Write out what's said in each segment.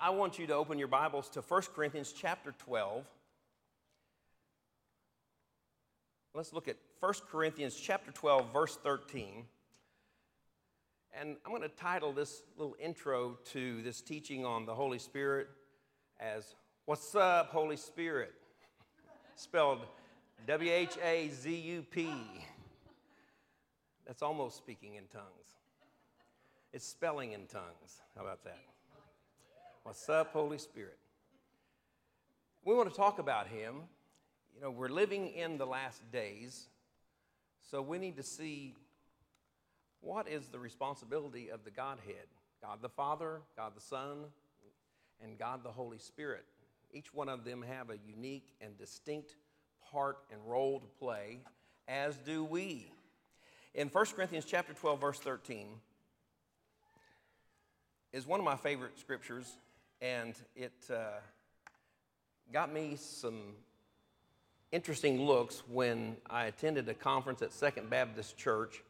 I want you to open your Bibles to 1 Corinthians chapter 12. Let's look at 1 Corinthians chapter 12, verse 13. And I'm going to title this little intro to this teaching on the Holy Spirit as What's Up, Holy Spirit? Spelled W H A Z U P. That's almost speaking in tongues. It's spelling in tongues. How about that? What's up, Holy Spirit? We want to talk about Him. You know, we're living in the last days, so we need to see what is the responsibility of the Godhead God the Father, God the Son, and God the Holy Spirit. Each one of them have a unique and distinct part and role to play, as do we. In 1 Corinthians chapter 12, verse 13, is one of my favorite scriptures, and it uh, got me some interesting looks when I attended a conference at Second Baptist Church,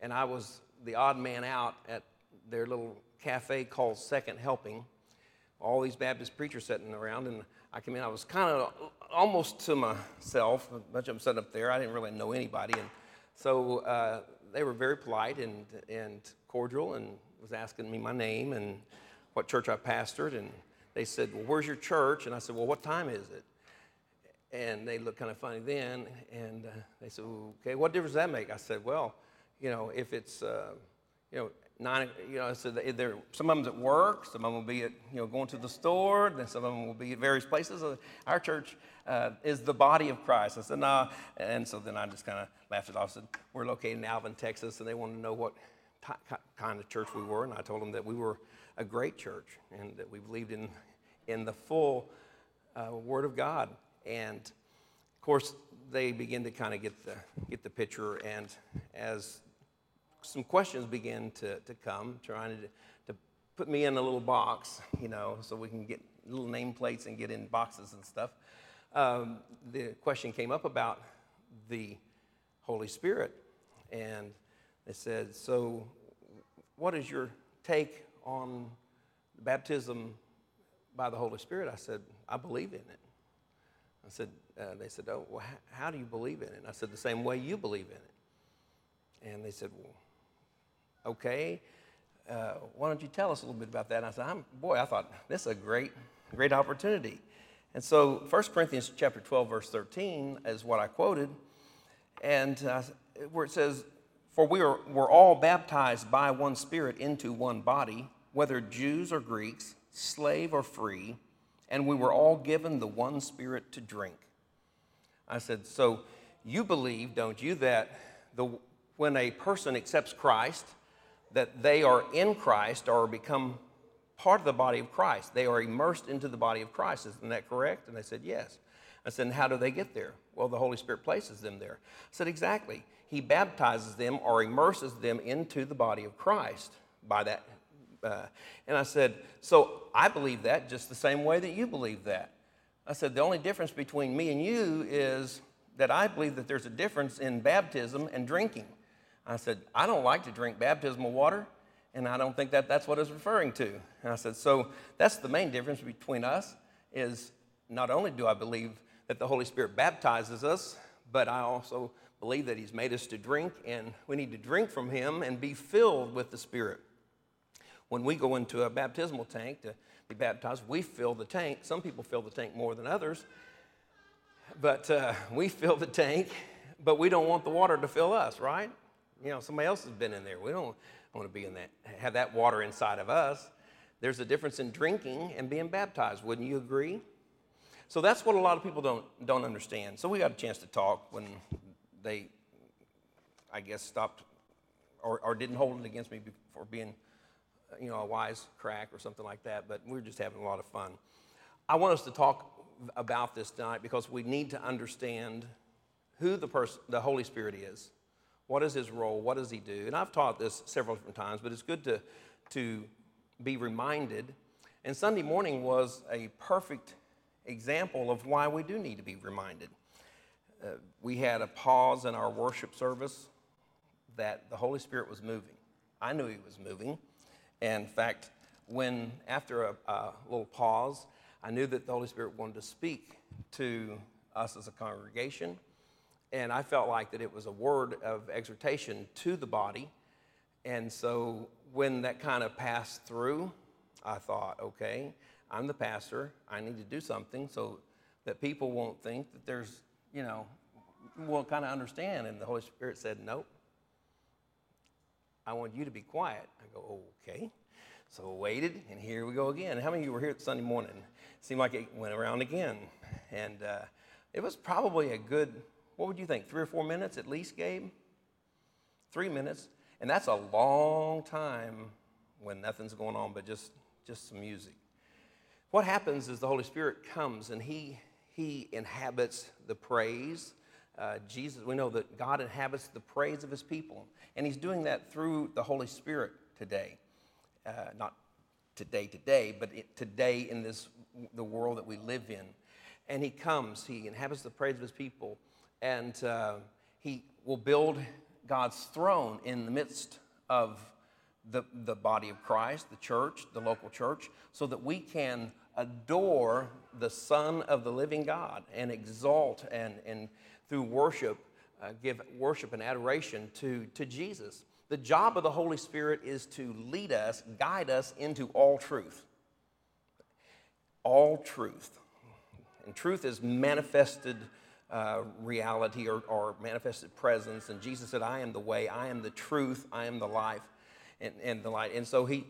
and I was the odd man out at their little cafe called Second Helping. All these Baptist preachers sitting around, and I came in. I was kind of almost to myself. A bunch of them sitting up there. I didn't really know anybody, and so uh, they were very polite and and cordial, and was asking me my name and what church I pastored, and they said, "Well, where's your church?" And I said, "Well, what time is it?" And they looked kind of funny then, and uh, they said, "Okay, what difference does that make?" I said, "Well, you know, if it's uh, you know nine, you know, so they're, some of them's at work, some of them will be at you know going to the store, then some of them will be at various places. Our church uh, is the body of Christ." I said, "No," and so then I just kind of laughed it off. I said, "We're located in Alvin, Texas, and they wanted to know what." kind of church we were, and I told them that we were a great church and that we believed in, in the full uh, Word of God. And of course, they begin to kind of get the, get the picture, and as some questions begin to, to come, trying to, to put me in a little box, you know, so we can get little nameplates and get in boxes and stuff. Um, the question came up about the Holy Spirit. And they said, So, what is your take on baptism by the Holy Spirit? I said, I believe in it. I said, uh, They said, Oh, well, how do you believe in it? And I said, The same way you believe in it. And they said, Well, okay. Uh, why don't you tell us a little bit about that? And I said, I'm, boy, I thought this is a great, great opportunity. And so 1 Corinthians chapter 12, verse 13 is what I quoted, and uh, where it says, for we are, were all baptized by one Spirit into one body, whether Jews or Greeks, slave or free, and we were all given the one Spirit to drink. I said, So you believe, don't you, that the, when a person accepts Christ, that they are in Christ or become part of the body of Christ? They are immersed into the body of Christ. Isn't that correct? And they said, Yes. I said, and how do they get there? Well, the Holy Spirit places them there. I said, exactly he baptizes them or immerses them into the body of Christ by that. Uh, and I said, So I believe that just the same way that you believe that. I said, The only difference between me and you is that I believe that there's a difference in baptism and drinking. I said, I don't like to drink baptismal water, and I don't think that that's what it's referring to. And I said, So that's the main difference between us is not only do I believe that the Holy Spirit baptizes us, but I also believe that He's made us to drink, and we need to drink from Him and be filled with the Spirit. When we go into a baptismal tank to be baptized, we fill the tank. Some people fill the tank more than others, but uh, we fill the tank, but we don't want the water to fill us, right? You know, somebody else has been in there. We don't want to be in that, have that water inside of us. There's a difference in drinking and being baptized. Wouldn't you agree? So that's what a lot of people don't, don't understand. So we got a chance to talk when they, I guess, stopped or, or didn't hold it against me for being, you know, a wise crack or something like that. But we were just having a lot of fun. I want us to talk about this tonight because we need to understand who the person, the Holy Spirit is. What is his role? What does he do? And I've taught this several different times, but it's good to, to be reminded. And Sunday morning was a perfect example of why we do need to be reminded uh, we had a pause in our worship service that the Holy Spirit was moving. I knew He was moving. And in fact, when, after a, a little pause, I knew that the Holy Spirit wanted to speak to us as a congregation. And I felt like that it was a word of exhortation to the body. And so when that kind of passed through, I thought, okay, I'm the pastor. I need to do something so that people won't think that there's, you know, will kind of understand. And the Holy Spirit said, nope. I want you to be quiet. I go, okay. So I waited, and here we go again. How many of you were here Sunday morning? It seemed like it went around again. And uh, it was probably a good, what would you think, three or four minutes at least, Gabe? Three minutes. And that's a long time when nothing's going on but just, just some music. What happens is the Holy Spirit comes and he, he inhabits the praise. Uh, Jesus, we know that God inhabits the praise of his people. And he's doing that through the Holy Spirit today. Uh, not today, today, but it, today in this, the world that we live in. And he comes, he inhabits the praise of his people, and uh, he will build God's throne in the midst of the, the body of Christ, the church, the local church, so that we can adore the Son of the living God and exalt and, and through worship, uh, give worship and adoration to, to Jesus. The job of the Holy Spirit is to lead us, guide us into all truth. All truth. And truth is manifested uh, reality or, or, manifested presence. And Jesus said, I am the way, I am the truth, I am the life, and, and the light. And so he,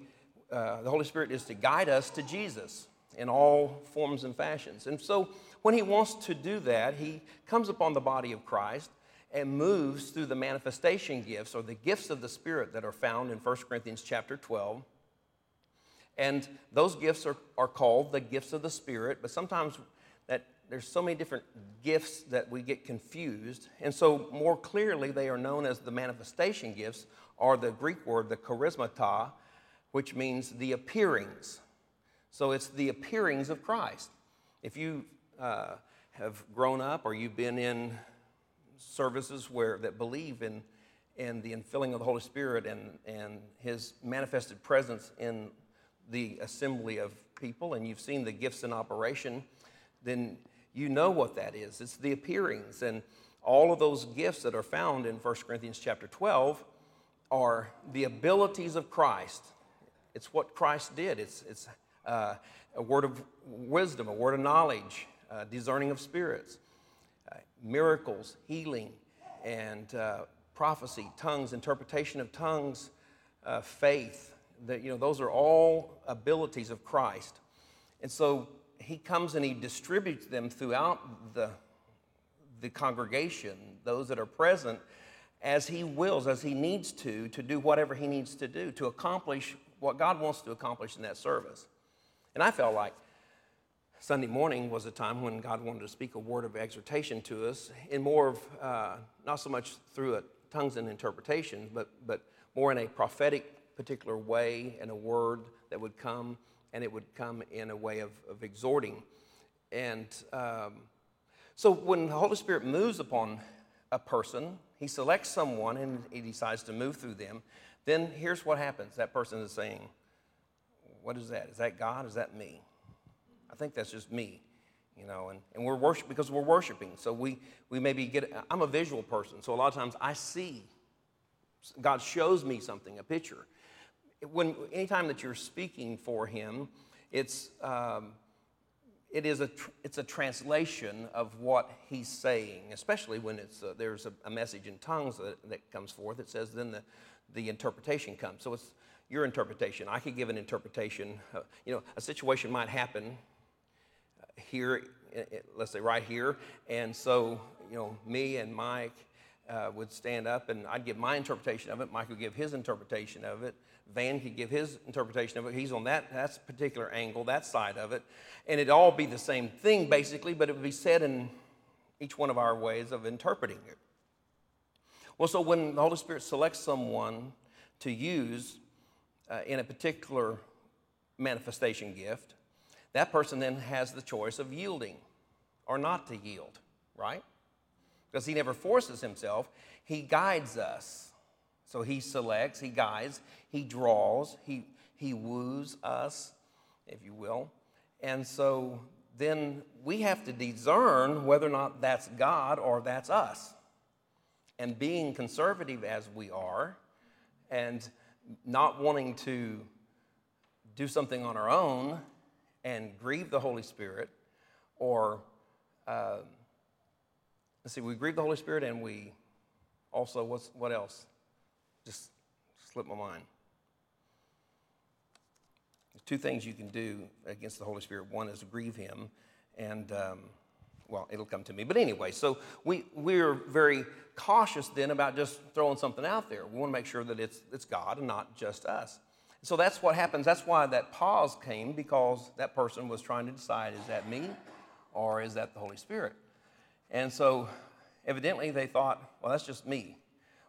uh, the Holy Spirit is to guide us to Jesus in all forms and fashions. And so when he wants to do that, he comes upon the body of Christ and moves through the manifestation gifts or the gifts of the Spirit that are found in 1 Corinthians chapter 12. And those gifts are, are called the gifts of the Spirit, but sometimes that there's so many different gifts that we get confused. And so more clearly they are known as the manifestation gifts, or the Greek word, the charismata, which means the appearings. So it's the appearings of Christ. If you uh, have grown up or you've been in services where that believe in, in the infilling of the Holy Spirit and, and his manifested presence in the assembly of people, and you've seen the gifts in operation, then you know what that is. It's the appearings. And all of those gifts that are found in 1 Corinthians chapter 12 are the abilities of Christ. It's what Christ did. It's, it's uh, a word of wisdom, a word of knowledge, uh, discerning of spirits, uh, miracles, healing, and uh, prophecy, tongues, interpretation of tongues, uh, faith. That, you know, those are all abilities of Christ. And so he comes and he distributes them throughout the, the congregation, those that are present, as he wills, as he needs to, to do whatever he needs to do to accomplish what God wants to accomplish in that service. And I felt like Sunday morning was a time when God wanted to speak a word of exhortation to us and more of, uh, not so much through a tongues and interpretation, but, but more in a prophetic particular way and a word that would come and it would come in a way of, of exhorting. And um, so when the Holy Spirit moves upon a person, he selects someone and he decides to move through them, then here's what happens that person is saying, What is that? Is that God? Is that me? I think that's just me, you know, and, and we're worship because we're worshiping. So we, we maybe get, I'm a visual person, so a lot of times I see, God shows me something, a picture. When, anytime that you're speaking for Him, it's, um, it is a, tr- it's a translation of what He's saying, especially when it's, uh, there's a, a, message in tongues that, that comes forth. It says then the, the interpretation comes. So it's your interpretation. I could give an interpretation. Uh, you know, a situation might happen here, let's say right here. And so, you know, me and Mike uh, would stand up and I'd give my interpretation of it. Mike would give his interpretation of it. Van could give his interpretation of it. He's on that that's particular angle, that side of it. And it'd all be the same thing basically, but it would be said in each one of our ways of interpreting it. Well, so when the Holy Spirit selects someone to use uh, in a particular manifestation gift, that person then has the choice of yielding or not to yield, right? Because he never forces himself, he guides us. So he selects, he guides, he draws, he, He woos us, if you will. And so then we have to discern whether or not that's God or that's us. And being conservative as we are, and not wanting to do something on our own and grieve the Holy Spirit, or uh, let's see, we grieve the Holy Spirit and we also, what's, what else? Just slipped my mind. There's two things you can do against the Holy Spirit. One is grieve Him, and um, well, it'll come to me. But anyway, so we, we're very cautious then about just throwing something out there. We want to make sure that it's, it's God and not just us. So that's what happens. That's why that pause came because that person was trying to decide is that me or is that the Holy Spirit? And so evidently they thought, well, that's just me.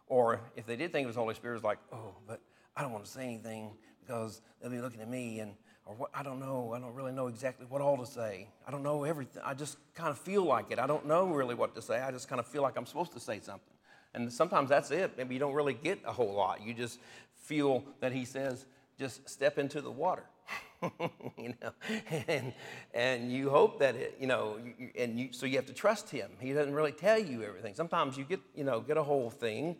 Or if they did think it was Holy Spirit, it was like, oh, but I don't want to say anything because they'll be looking at me and or what I don't know. I don't really know exactly what all to say. I don't know everything. I just kind of feel like it. I don't know really what to say. I just kind of feel like I'm supposed to say something. And sometimes that's it. Maybe you don't really get a whole lot. You just feel that he says, just step into the water. you know, and and you hope that it, you know, you, and you so you have to trust him. He doesn't really tell you everything. Sometimes you get, you know, get a whole thing,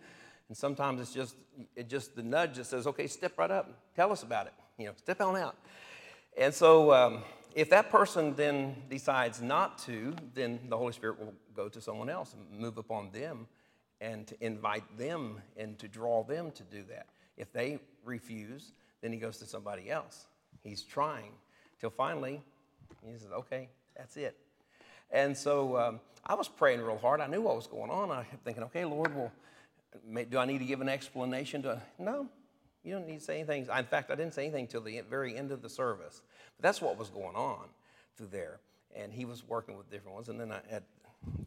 and sometimes it's just it just the nudge that says, okay, step right up, tell us about it. You know, step on out. And so, um, if that person then decides not to, then the Holy Spirit will go to someone else and move upon them and to invite them and to draw them to do that. If they refuse, then he goes to somebody else. He's trying till finally he says, okay, that's it. And so um, I was praying real hard. I knew what was going on. I kept thinking, okay, Lord, well, do I need to give an explanation? To no, you don't need to say anything. In fact, I didn't say anything till the very end of the service. But that's what was going on through there. And he was working with different ones. And then I, at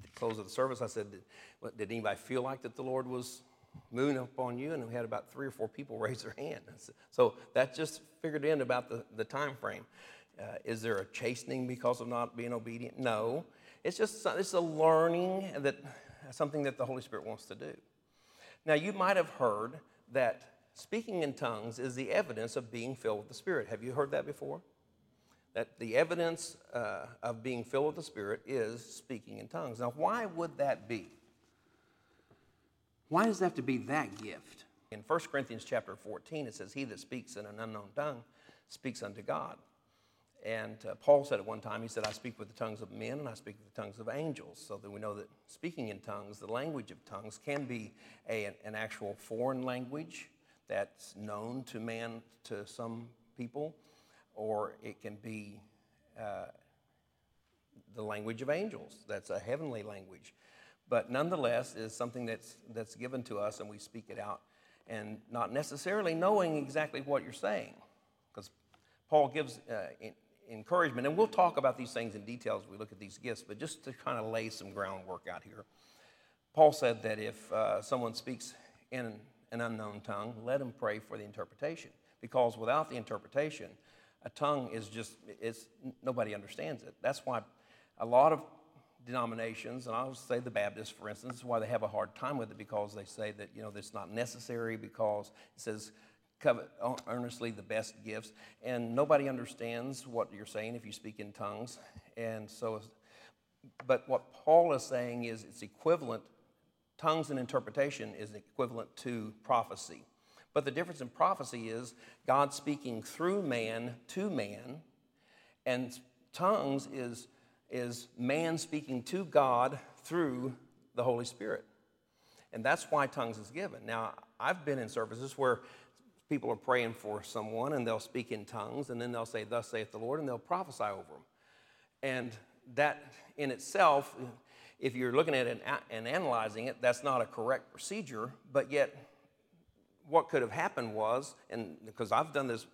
the close of the service, I said, did, did anybody feel like that the Lord was moving upon you? And we had about three or four people raise their hand. So that just figured in about the, the time frame. Uh, is there a chastening because of not being obedient? No. It's just it's a learning that something that the Holy Spirit wants to do. Now you might have heard that speaking in tongues is the evidence of being filled with the Spirit. Have you heard that before? That the evidence uh, of being filled with the Spirit is speaking in tongues. Now, why would that be? Why does it have to be that gift? In 1 Corinthians chapter 14, it says, He that speaks in an unknown tongue speaks unto God. And uh, Paul said at one time, he said, I speak with the tongues of men and I speak with the tongues of angels. So that we know that speaking in tongues, the language of tongues, can be a, an actual foreign language that's known to man, to some people, or it can be uh, the language of angels. That's a heavenly language. But nonetheless, is something that's, that's given to us and we speak it out and not necessarily knowing exactly what you're saying. Because Paul gives uh, in, encouragement, and we'll talk about these things in detail as we look at these gifts, but just to kind of lay some groundwork out here. Paul said that if uh, someone speaks in an unknown tongue, let him pray for the interpretation. Because without the interpretation, a tongue is just, it's, nobody understands it. That's why a lot of denominations, and I'll say the Baptists, for instance, why they have a hard time with it because they say that, you know, it's not necessary because it says, covet earnestly the best gifts. And nobody understands what you're saying if you speak in tongues. And so, but what Paul is saying is it's equivalent tongues and interpretation is equivalent to prophecy. But the difference in prophecy is God speaking through man to man, and tongues is, is man speaking to God through the Holy Spirit. And that's why tongues is given. Now, I've been in services where people are praying for someone and they'll speak in tongues and then they'll say, Thus saith the Lord, and they'll prophesy over them. And that in itself if you're looking at it and analyzing it, that's not a correct procedure, but yet what could have happened was, and because I've done this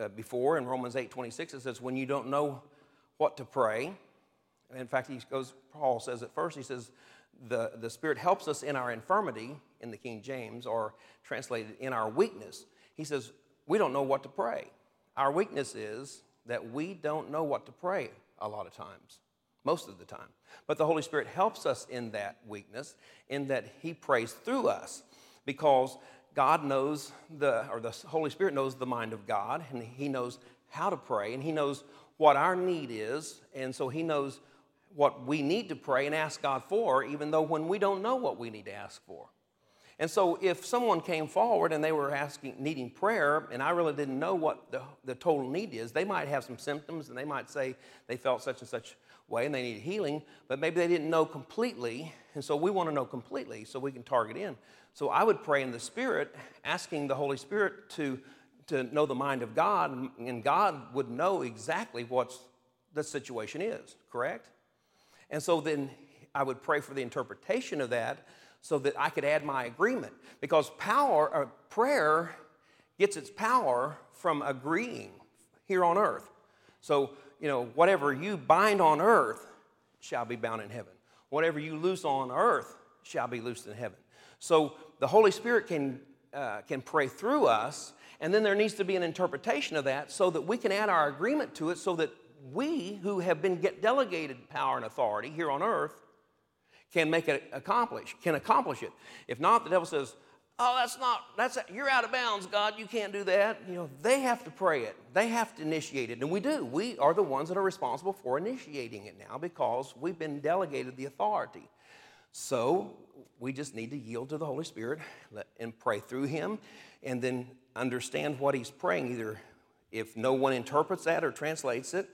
uh, before in Romans 8 26, it says, when you don't know what to pray, in fact, he goes, Paul says at first, he says, the, the Spirit helps us in our infirmity, in the King James, or translated in our weakness. He says, we don't know what to pray. Our weakness is that we don't know what to pray a lot of times most of the time. But the Holy Spirit helps us in that weakness, in that He prays through us, because God knows the, or the Holy Spirit knows the mind of God, and He knows how to pray, and He knows what our need is, and so He knows what we need to pray and ask God for, even though when we don't know what we need to ask for. And so, if someone came forward and they were asking, needing prayer, and I really didn't know what the, the total need is, they might have some symptoms and they might say they felt such and such way and they needed healing, but maybe they didn't know completely. And so, we want to know completely so we can target in. So, I would pray in the Spirit, asking the Holy Spirit to, to know the mind of God, and God would know exactly what the situation is, correct? And so then I would pray for the interpretation of that so that I could add my agreement. Because power, or uh, prayer gets its power from agreeing here on earth. So, you know, whatever you bind on earth shall be bound in heaven. Whatever you loose on earth shall be loosed in heaven. So the Holy Spirit can, uh, can pray through us, and then there needs to be an interpretation of that so that we can add our agreement to it so that we who have been delegated power and authority here on earth can make it accomplish, can accomplish it. If not, the devil says, Oh, that's not, that's, you're out of bounds, God, you can't do that. You know, they have to pray it, they have to initiate it, and we do. We are the ones that are responsible for initiating it now because we've been delegated the authority. So we just need to yield to the Holy Spirit and pray through Him and then understand what He's praying. Either if no one interprets that or translates it,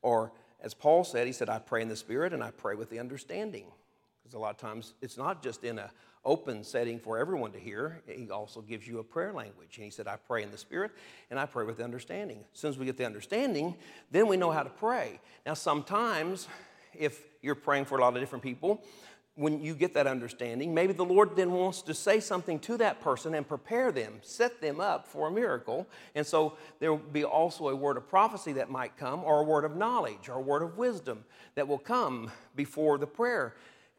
or as Paul said, he said, I pray in the Spirit and I pray with the understanding. Because a lot of times it's not just in an open setting for everyone to hear, he also gives you a prayer language. And he said, I pray in the Spirit and I pray with understanding. As soon as we get the understanding, then we know how to pray. Now, sometimes if you're praying for a lot of different people, when you get that understanding, maybe the Lord then wants to say something to that person and prepare them, set them up for a miracle. And so there will be also a word of prophecy that might come, or a word of knowledge, or a word of wisdom that will come before the prayer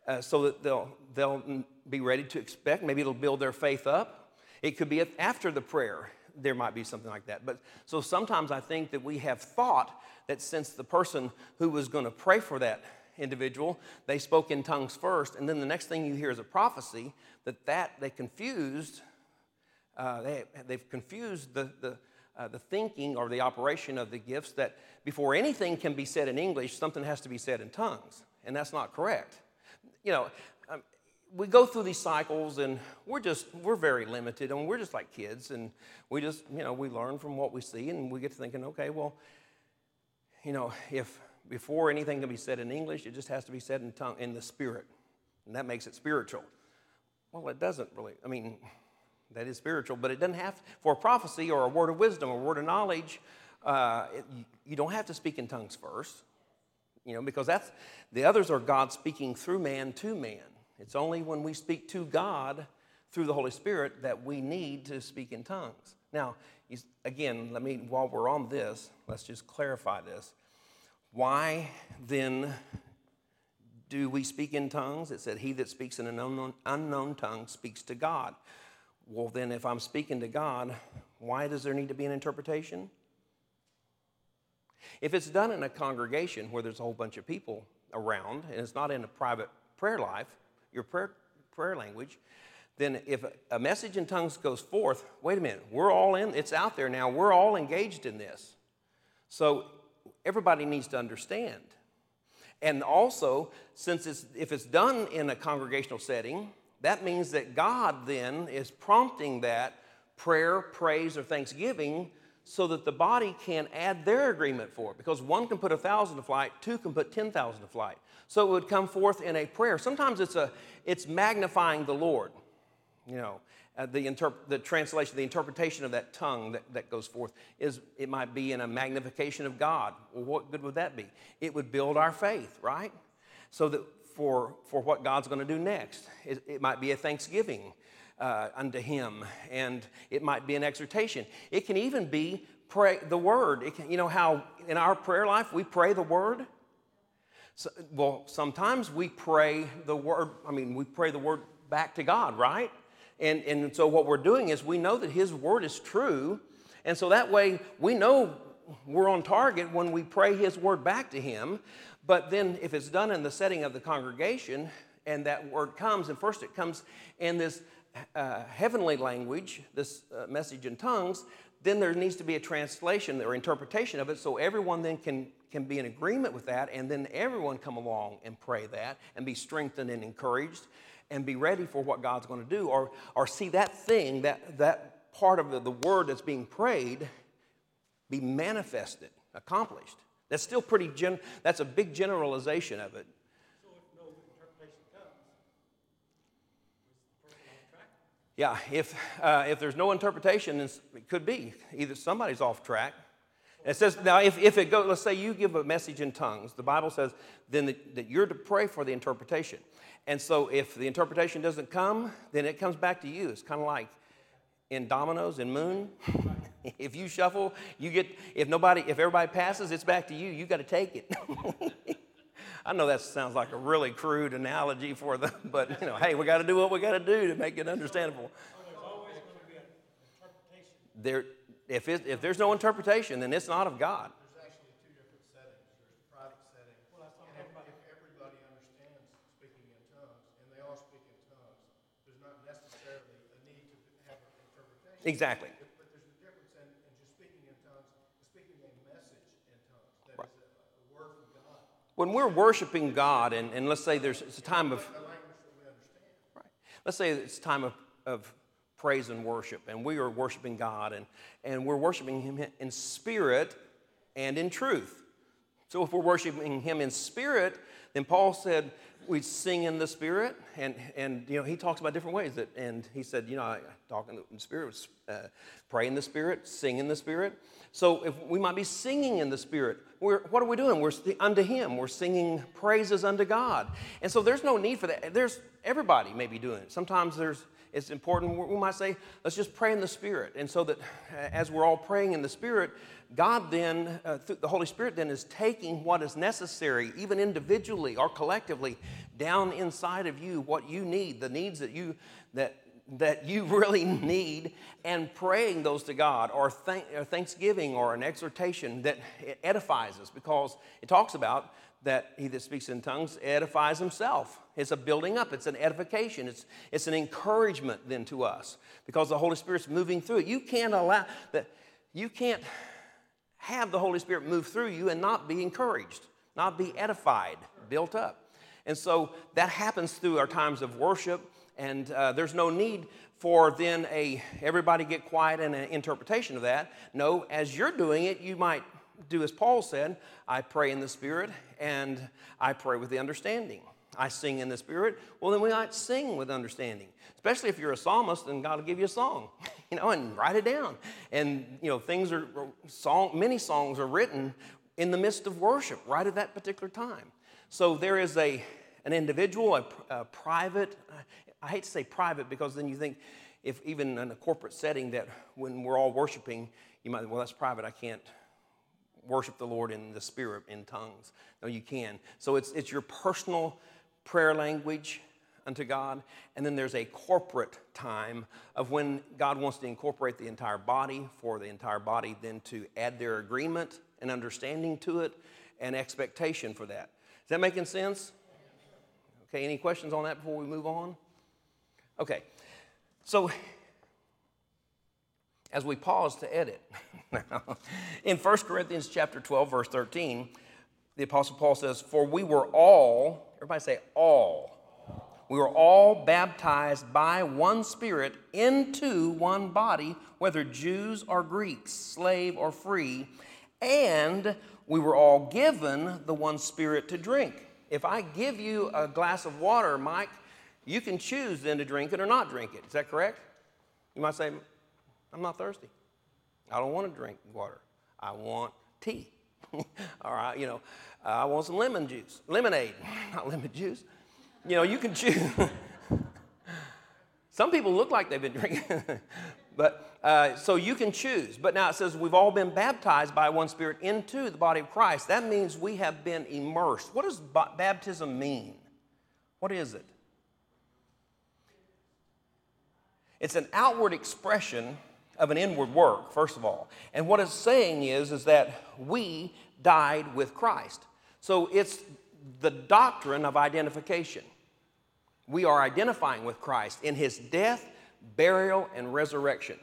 uh, so that they'll, they'll be ready to expect. Maybe it'll build their faith up. It could be after the prayer, there might be something like that. But so sometimes I think that we have thought that since the person who was going to pray for that individual, they spoke in tongues first, and then the next thing you hear is a prophecy that that they confused. Uh, they, they've confused the, the, uh, the thinking or the operation of the gifts that before anything can be said in English, something has to be said in tongues, and that's not correct. You know, um, we go through these cycles and we're just we're very limited and we're just like kids and we just you know we learn from what we see and we get to thinking okay well you know if before anything can be said in English, it just has to be said in tongue in the spirit. And that makes it spiritual. Well, it doesn't really. I mean, that is spiritual, but it doesn't have for a prophecy or a word of wisdom or a word of knowledge. Uh, it, you don't have to speak in tongues first, you know, because that's the others are God speaking through man to man. It's only when we speak to God through the Holy Spirit that we need to speak in tongues. Now, again, let me while we're on this, let's just clarify this. Why then do we speak in tongues? It said, He that speaks in an unknown, unknown tongue speaks to God. Well, then, if I'm speaking to God, why does there need to be an interpretation? If it's done in a congregation where there's a whole bunch of people around and it's not in a private prayer life, your prayer, prayer language, then if a message in tongues goes forth, wait a minute, we're all in, it's out there now, we're all engaged in this. So everybody needs to understand. And also, since it's, if it's done in a congregational setting, that means that God then is prompting that prayer, praise, or thanksgiving so that the body can add their agreement for it. Because one can put a thousand to flight, two can put 10,000 to flight. So it would come forth in a prayer. Sometimes it's, a, it's magnifying the Lord, you know uh, the, interp- the translation, the interpretation of that tongue that, that goes forth is it might be in a magnification of God. Well, what good would that be? It would build our faith, right? So that for, for what God's going to do next, it, it, might be a thanksgiving uh, unto Him, and it might be an exhortation. It can even be pray the word. Can, you know how in our prayer life we pray the word. So, well, sometimes we pray the word. I mean, we pray the word back to God, right? And, and so what we're doing is we know that His word is true. And so that way we know we're on target when we pray His word back to Him. But then if it's done in the setting of the congregation and that word comes, and first it comes in this uh, heavenly language, this uh, message in tongues, then there needs to be a translation or interpretation of it so everyone then can, can be in agreement with that and then everyone come along and pray that and be strengthened and encouraged and be ready for what God's going to do or, or see that thing, that, that part of the, the word that's being prayed be manifested, accomplished. That's still pretty, gen, that's a big generalization of it. Yeah, if, uh, if there's no interpretation, it could be either somebody's off track. it says, now, if, if it goes, let's say you give a message in tongues, the Bible says then that, that you're to pray for the interpretation. And so if the interpretation doesn't come, then it comes back to you. It's kind of like in dominoes in moon. if you shuffle, you get, if nobody, if everybody passes, it's back to you. You got to take it. I know that sounds like a really crude analogy for them, but you know, hey, we got to do what we got to do to make it understandable. There, if, it, if there's no interpretation, then it's not of God. There's When we're worshiping God, and, and let's say there's it's a time of a. Right. Let's say it's time of, of praise and worship, and we are worshiping God, and, and we're worshiping Him in spirit and in truth. So if we're worshiping Him in spirit, then Paul said we sing in the spirit, and, and you know he talks about different ways that, and he said you know I talk in the spirit, uh, pray in the spirit, sing in the spirit. So if we might be singing in the spirit, we're, what are we doing? We're unto Him. We're singing praises unto God, and so there's no need for that. There's everybody may be doing it. Sometimes there's it's important. We might say, let's just pray in the Spirit. And so that as we're all praying in the Spirit, God then, uh, the Holy Spirit then is taking what is necessary, even individually or collectively, down inside of you, what you need, the needs that you, that, that you really need, and praying those to God, or, thank, or thanksgiving or an exhortation that edifies us, because it talks about that he that speaks in tongues edifies himself. It's a building up, it's an edification, it's, it's an encouragement then to us because the Holy Spirit's moving through it. You can't allow that, you can't have the Holy Spirit move through you and not be encouraged, not be edified, built up. And so that happens through our times of worship, and uh, there's no need for then a everybody get quiet and an interpretation of that. No, as you're doing it, you might do as Paul said I pray in the Spirit and I pray with the understanding. I sing in the Spirit. Well, then we might sing with understanding, especially if you're a psalmist and God will give you a song, you know, and write it down. And, you know, things are, song, many songs are written in the midst of worship, right at that particular time. So there is a, an individual, a, a private, I hate to say private because then you think, if even in a corporate setting, that when we're all worshiping, you might, well, that's private, I can't worship the Lord in the spirit, in tongues. No, you can. So it's, it's your personal prayer language unto God, and then there's a corporate time of when God wants to incorporate the entire body, for the entire body then to add their agreement and understanding to it and expectation for that. Is that making sense? Okay, any questions on that before we move on? Okay, so as we pause to edit. Now, in 1 Corinthians chapter 12, verse 13, the Apostle Paul says, For we were all, everybody say all, we were all baptized by one Spirit into one body, whether Jews or Greeks, slave or free, and we were all given the one Spirit to drink. If I give you a glass of water, Mike, you can choose then to drink it or not drink it. Is that correct? You might say, I'm not thirsty. I don't want to drink water. I want tea. All right, you know, uh, I want some lemon juice, lemonade, not lemon juice. You know, you can choose. some people look like they've been drinking, but uh, so you can choose. But now it says we've all been baptized by one Spirit into the body of Christ. That means we have been immersed. What does baptism mean? What is it? It's an outward expression of an inward work, first of all. And what it's saying is, is that we died with Christ. So it's the doctrine of identification. We are identifying with Christ in his death, burial, and resurrection.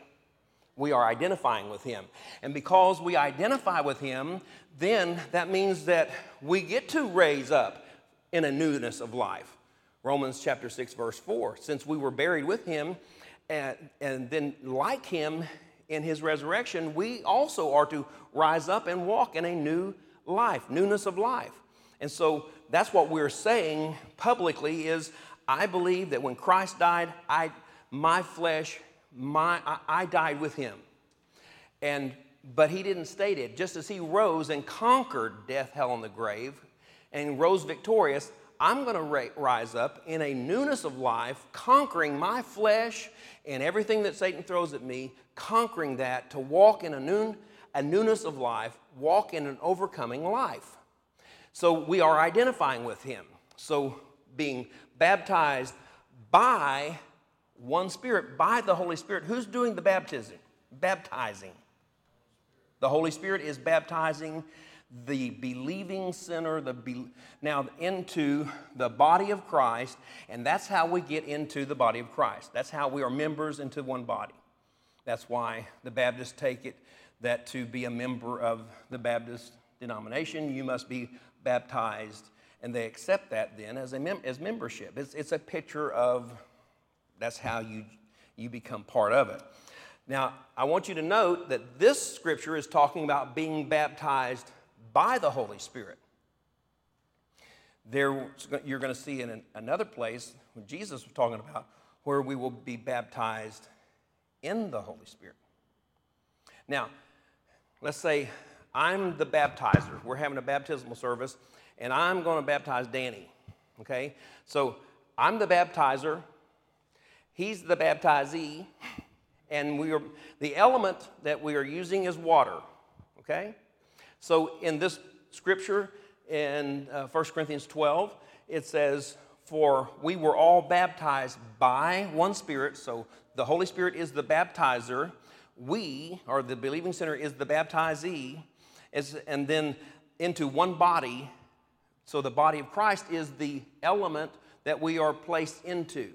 We are identifying with him. And because we identify with him, then that means that we get to raise up in a newness of life. Romans chapter 6, verse 4. Since we were buried with him, and, and then like him in his resurrection, we also are to rise up and walk in a new life, newness of life. And so that's what we're saying publicly is I believe that when Christ died, I, my flesh, my, I, I died with him. And, but he didn't state it. Just as he rose and conquered death, hell, and the grave, and rose victorious, I'm going to rise up in a newness of life, conquering my flesh and everything that Satan throws at me, conquering that to walk in a, noon, a newness of life, walk in an overcoming life. So we are identifying with him. So being baptized by one Spirit, by the Holy Spirit. Who's doing the baptism? Baptizing. The Holy Spirit is baptizing the believing sinner the be, now into the body of Christ, and that's how we get into the body of Christ. That's how we are members into one body. That's why the Baptists take it that to be a member of the Baptist denomination, you must be baptized, and they accept that then as a mem- as membership. It's, it's a picture of that's how you you become part of it. Now, I want you to note that this scripture is talking about being baptized by the Holy Spirit. There, you're going to see in another place when Jesus was talking about where we will be baptized in the Holy Spirit. Now, let's say I'm the baptizer. We're having a baptismal service, and I'm going to baptize Danny. Okay? So I'm the baptizer, he's the baptizee, and we are, the element that we are using is water. Okay? So in this scripture in uh, 1 Corinthians 12, it says, For we were all baptized by one Spirit. So the Holy Spirit is the baptizer. We, or the believing sinner, is the baptizee. And then into one body. So the body of Christ is the element that we are placed into.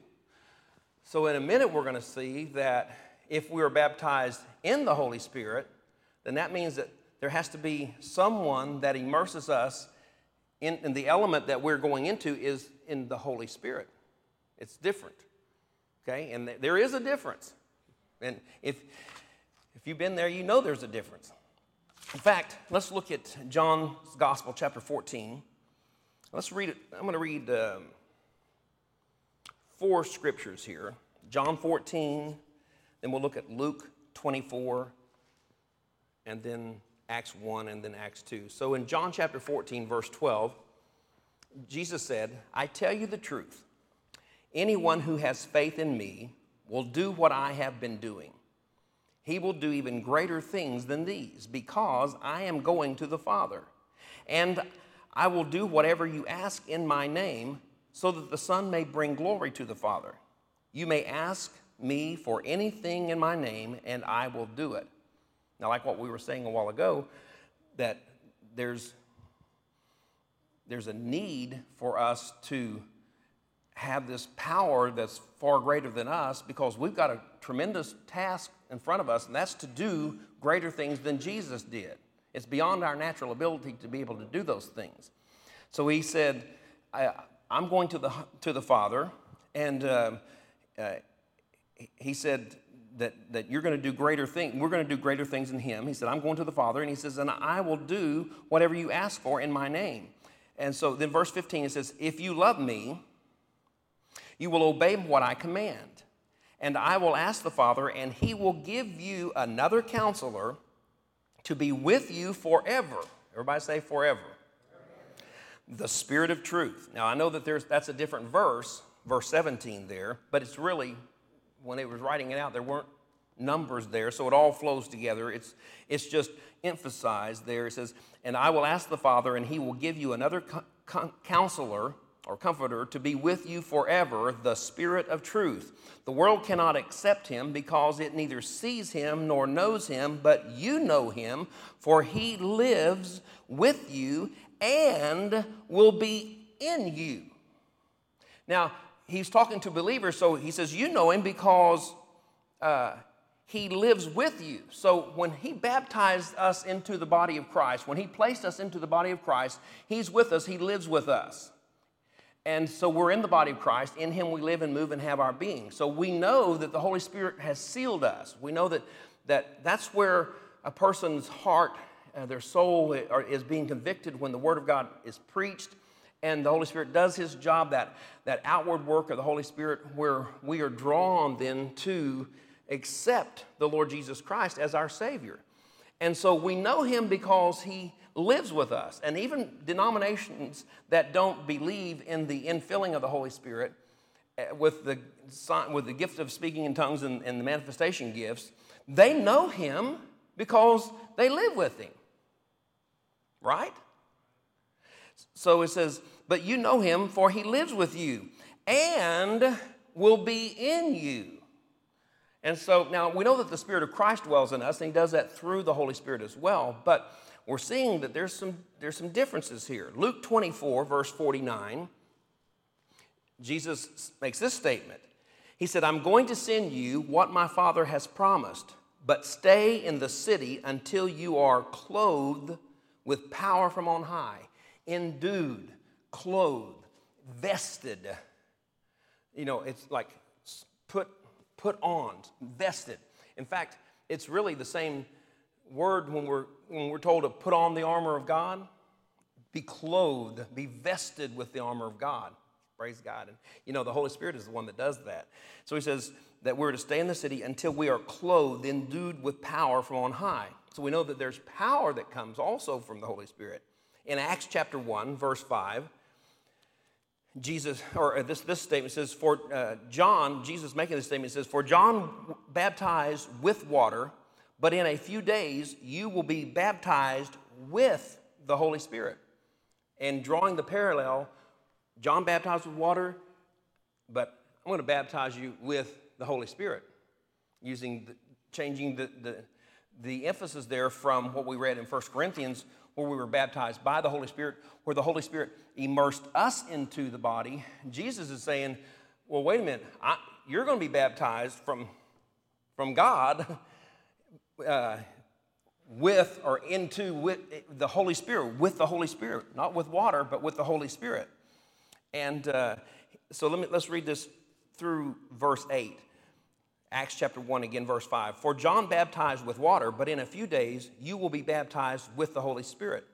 So in a minute, we're going to see that if we are baptized in the Holy Spirit, then that means that there has to be someone that immerses us in, in, the element that we're going into is in the Holy Spirit. It's different. Okay? And th- there is a difference. And if, if you've been there, you know there's a difference. In fact, let's look at John's Gospel, chapter 14. Let's read it. I'm going to read um, four scriptures here John 14, then we'll look at Luke 24, and then Acts 1 and then Acts 2. So in John chapter 14, verse 12, Jesus said, I tell you the truth. Anyone who has faith in me will do what I have been doing. He will do even greater things than these because I am going to the Father. And I will do whatever you ask in my name so that the Son may bring glory to the Father. You may ask me for anything in my name, and I will do it. Now, like what we were saying a while ago, that there's, there's a need for us to have this power that's far greater than us because we've got a tremendous task in front of us, and that's to do greater things than Jesus did. It's beyond our natural ability to be able to do those things. So he said, I, am going to the, to the Father, and uh, uh, he said, that, that you're going to do greater things. We're going to do greater things in him. He said, I'm going to the Father. And he says, and I will do whatever you ask for in my name. And so then verse 15, it says, if you love me, you will obey what I command. And I will ask the Father, and he will give you another counselor to be with you forever. Everybody say forever. The Spirit of truth. Now, I know that there's, that's a different verse, verse 17 there, but it's really when it was writing it out, there weren't numbers there, so it all flows together. It's, it's just emphasized there. It says, And I will ask the Father, and he will give you another co- counselor or comforter to be with you forever, the Spirit of truth. The world cannot accept him because it neither sees him nor knows him, but you know him, for he lives with you and will be in you. Now, he's talking to believers, so he says, You know him because uh, he lives with you. So when he baptized us into the body of Christ, when he placed us into the body of Christ, he's with us, he lives with us. And so we're in the body of Christ. In him we live and move and have our being. So we know that the Holy Spirit has sealed us. We know that, that that's where a person's heart, uh, their soul is being convicted when the Word of God is preached and the Holy Spirit does His job, that, that outward work of the Holy Spirit, where we are drawn then to accept the Lord Jesus Christ as our Savior. And so we know Him because He lives with us. And even denominations that don't believe in the infilling of the Holy Spirit eh, with the, with the gift of speaking in tongues and, and the manifestation gifts, they know Him because they live with Him. Right? So it says, But you know Him, for He lives with you and will be in you. And so now we know that the Spirit of Christ dwells in us, and He does that through the Holy Spirit as well. But we're seeing that there's some, there's some differences here. Luke 24, verse 49, Jesus makes this statement. He said, I'm going to send you what my Father has promised, but stay in the city until you are clothed with power from on high, endued, clothed, vested. You know, it's like put put on, vested. In fact, it's really the same word when we're, when we're told to put on the armor of God, be clothed, be vested with the armor of God. Praise God. And you know, the Holy Spirit is the one that does that. So he says that we're to stay in the city until we are clothed, endued with power from on high. So we know that there's power that comes also from the Holy Spirit. In Acts chapter 1, verse 5, Jesus, or uh, this, this statement says, for uh, John, Jesus making this statement says, For John baptized with water, but in a few days you will be baptized with the Holy Spirit. And drawing the parallel, John baptized with water, but I'm going to baptize you with the Holy Spirit, using the, changing the, the, the emphasis there from what we read in 1 Corinthians where we were baptized by the Holy Spirit, where the Holy Spirit immersed us into the body, Jesus is saying, well, wait a minute, I, you're going to be baptized from, from God uh, with or into with the Holy Spirit, with the Holy Spirit, not with water, but with the Holy Spirit. And uh, so let me, let's read this through verse 8. Acts chapter 1, again, verse 5. For John baptized with water, but in a few days you will be baptized with the Holy Spirit.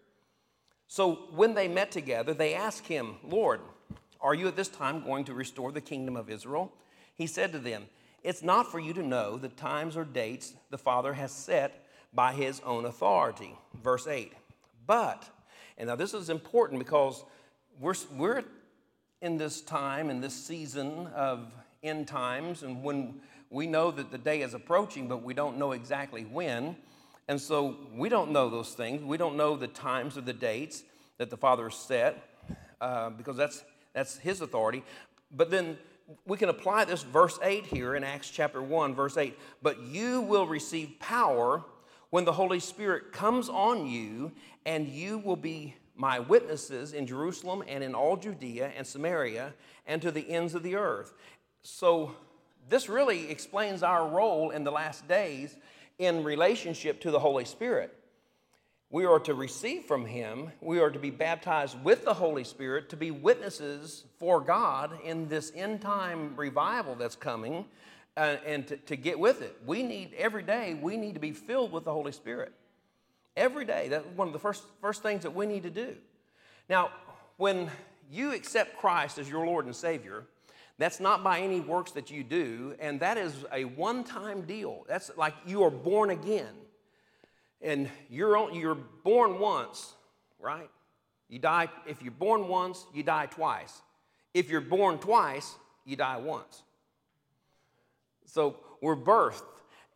So when they met together, they asked him, Lord, are you at this time going to restore the kingdom of Israel? He said to them, It's not for you to know the times or dates the Father has set by his own authority. Verse 8. But, and now this is important because we're, we're in this time, in this season of end times, and when we know that the day is approaching, but we don't know exactly when. And so we don't know those things. We don't know the times or the dates that the Father set uh, because that's, that's His authority. But then we can apply this verse 8 here in Acts chapter 1, verse 8. But you will receive power when the Holy Spirit comes on you, and you will be my witnesses in Jerusalem and in all Judea and Samaria and to the ends of the earth. So this really explains our role in the last days in relationship to the Holy Spirit. We are to receive from Him, we are to be baptized with the Holy Spirit to be witnesses for God in this end time revival that's coming uh, and to, to get with it. We need, every day, we need to be filled with the Holy Spirit. Every day. That's one of the first, first things that we need to do. Now, when you accept Christ as your Lord and Savior, that's not by any works that you do, and that is a one time deal. That's like you are born again. And you're, you're born once, right? You die, if you're born once, you die twice. If you're born twice, you die once. So we're birthed.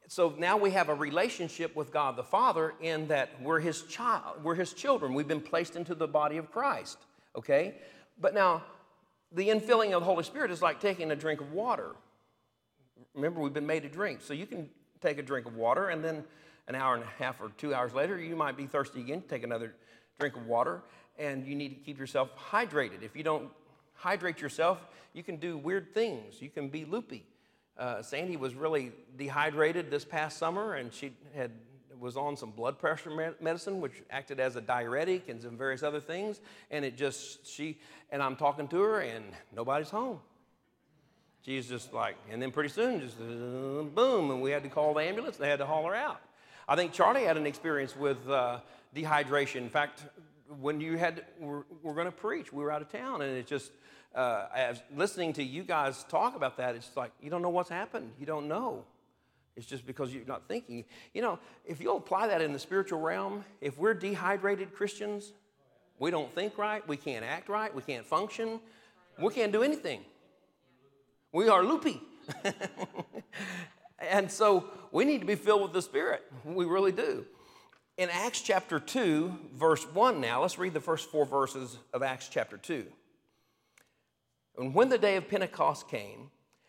So now we have a relationship with God the Father in that we're his child, we're his children. We've been placed into the body of Christ. Okay? But now the infilling of the Holy Spirit is like taking a drink of water. Remember, we've been made to drink. So you can take a drink of water, and then an hour and a half or two hours later, you might be thirsty again, take another drink of water, and you need to keep yourself hydrated. If you don't hydrate yourself, you can do weird things. You can be loopy. uh, Sandy was really dehydrated this past summer, and she had was on some blood pressure medicine, which acted as a diuretic and some various other things. And it just she and I'm talking to her, and nobody's home. She's just like, and then pretty soon, just boom, and we had to call the ambulance. They had to haul her out. I think Charlie had an experience with uh, dehydration. In fact, when you had, we're, we're going to preach, we were out of town, and it just, uh, as listening to you guys talk about that, it's like you don't know what's happened. You don't know. It's just because you're not thinking. You know, if you'll apply that in the spiritual realm, if we're dehydrated Christians, we don't think right, we can't act right, we can't function, we can't do anything. We are loopy. and so we need to be filled with the Spirit. We really do. In Acts chapter 2, verse 1 now, let's read the first four verses of Acts chapter 2. And when the day of Pentecost came,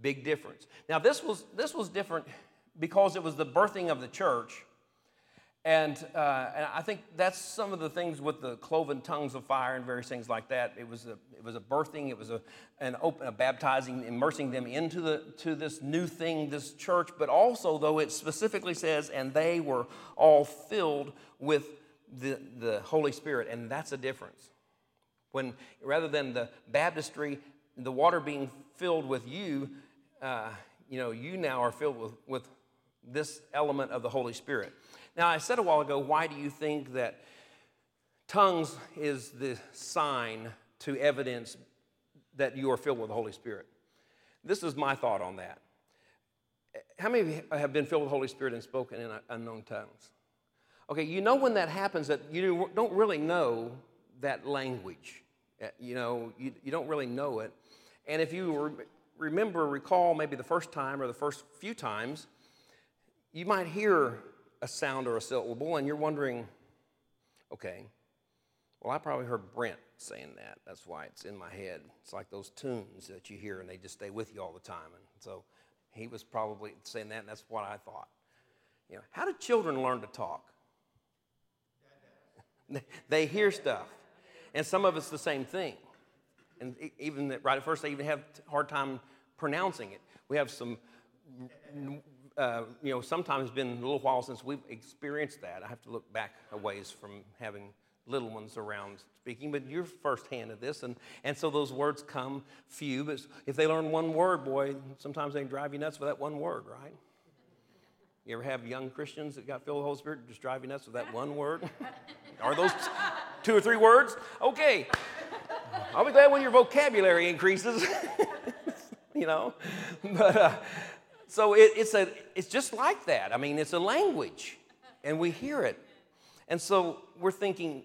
Big difference. Now, this was, this was different because it was the birthing of the church and, uh, and I think that's some of the things with the cloven tongues of fire and various things like that. It was a, it was a birthing, it was a, an open, a baptizing, immersing them into the, to this new thing, this church. But also, though, it specifically says, and they were all filled with the, the Holy Spirit. And that's a difference. When rather than the baptistry, the water being filled with you, uh, you know, you now are filled with, with this element of the Holy Spirit. Now, I said a while ago, why do you think that tongues is the sign to evidence that you are filled with the Holy Spirit? This is my thought on that. How many of you have been filled with the Holy Spirit and spoken in unknown tongues? Okay, you know when that happens that you don't really know that language. Uh, you know, you, you don't really know it. And if you re- remember, recall maybe the first time or the first few times, you might hear a sound or a syllable, and you're wondering, okay, well, I probably heard Brent saying that. That's why it's in my head. It's like those tunes that you hear and they just stay with you all the time. And so he was probably saying that, and that's what I thought. You know, how do children learn to talk? they hear stuff, and some of it's the same thing. And even right at first, they even have a hard time pronouncing it. We have some uh, you know, sometimes it's been a little while since we've experienced that. I have to look back a ways from having little ones around speaking, but you're firsthand of this. And, and so those words come few, but if they learn one word, boy, sometimes they drive you nuts with that one word, right? You ever have young Christians that got filled with the Holy Spirit just driving nuts with that one word? Are those two or three words? Okay. I'll be glad when your vocabulary increases, you know. But, uh, so it, it's, a, it's just like that. I mean, it's a language, and we hear it. And so we're thinking,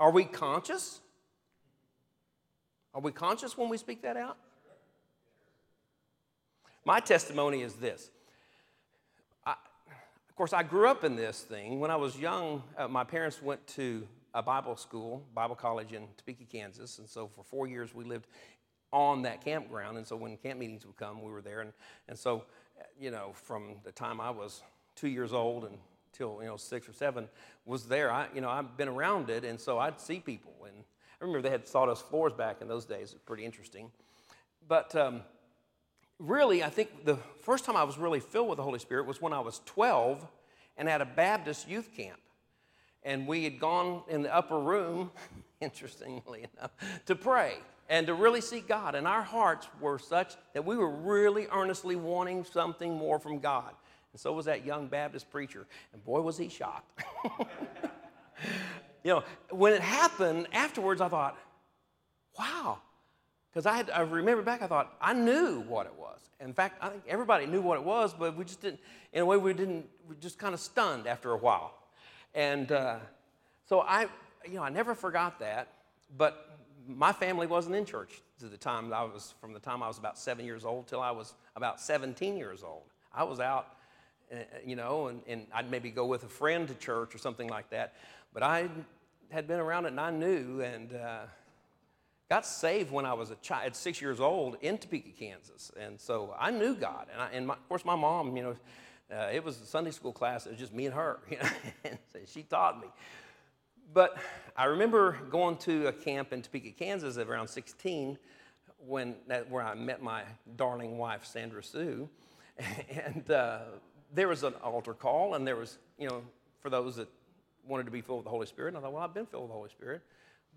are we conscious? Are we conscious when we speak that out? My testimony is this. I, of course, I grew up in this thing. When I was young, uh, my parents went to a Bible school, Bible college in Topeka, Kansas. And so for four years, we lived on that campground. And so when camp meetings would come, we were there. And, and so, you know, from the time I was two years old until, you know, six or seven, was there. I, you know, I've been around it. And so I'd see people. And I remember they had sawdust floors back in those days. It was pretty interesting. But um, really, I think the first time I was really filled with the Holy Spirit was when I was 12 and at a Baptist youth camp. And we had gone in the upper room, interestingly enough, to pray and to really seek God. And our hearts were such that we were really earnestly wanting something more from God. And so was that young Baptist preacher. And boy, was he shocked. you know, when it happened afterwards, I thought, wow. Because I, had, I remember back, I thought, I knew what it was. In fact, I think everybody knew what it was, but we just didn't, in a way, we didn't, we just kind of stunned after a while. And uh, so I, you know, I never forgot that. But my family wasn't in church to the time I was, from the time I was about seven years old till I was about 17 years old. I was out uh, you know, and, and I'd maybe go with a friend to church or something like that. But I had been around it and I knew and uh, got saved when I was a child, six years old in Topeka, Kansas. And so I knew God. And, I, and my, of course, my mom, you know, uh, it was a Sunday school class. It was just me and her. You know, she taught me. But I remember going to a camp in Topeka, Kansas at around 16 when that, where I met my darling wife, Sandra Sue. And uh, there was an altar call, and there was, you know, for those that wanted to be filled with the Holy Spirit. And I thought, well, I've been filled with the Holy Spirit.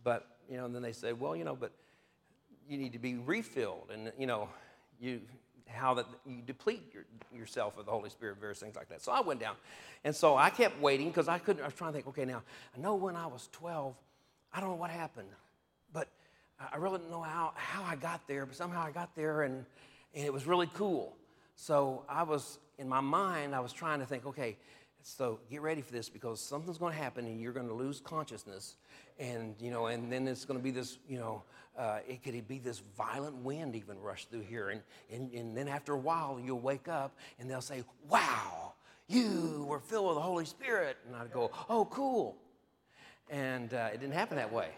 But, you know, and then they said, well, you know, but you need to be refilled. And, you know, you, how that you deplete your, yourself of the Holy Spirit, various things like that. So I went down. And so I kept waiting because I couldn't, I was trying to think, okay, now, I know when I was 12, I don't know what happened, but I really didn't know how, how I got there, but somehow I got there and, and it was really cool. So I was, in my mind, I was trying to think, okay, so get ready for this because something's going to happen and you're going to lose consciousness. And, you know, and then it's going to be this, you know, uh, it could be this violent wind even rush through here. And, and, and then after a while, you'll wake up and they'll say, wow, you were filled with the Holy Spirit. And I'd go, oh, cool. And uh, it didn't happen that way.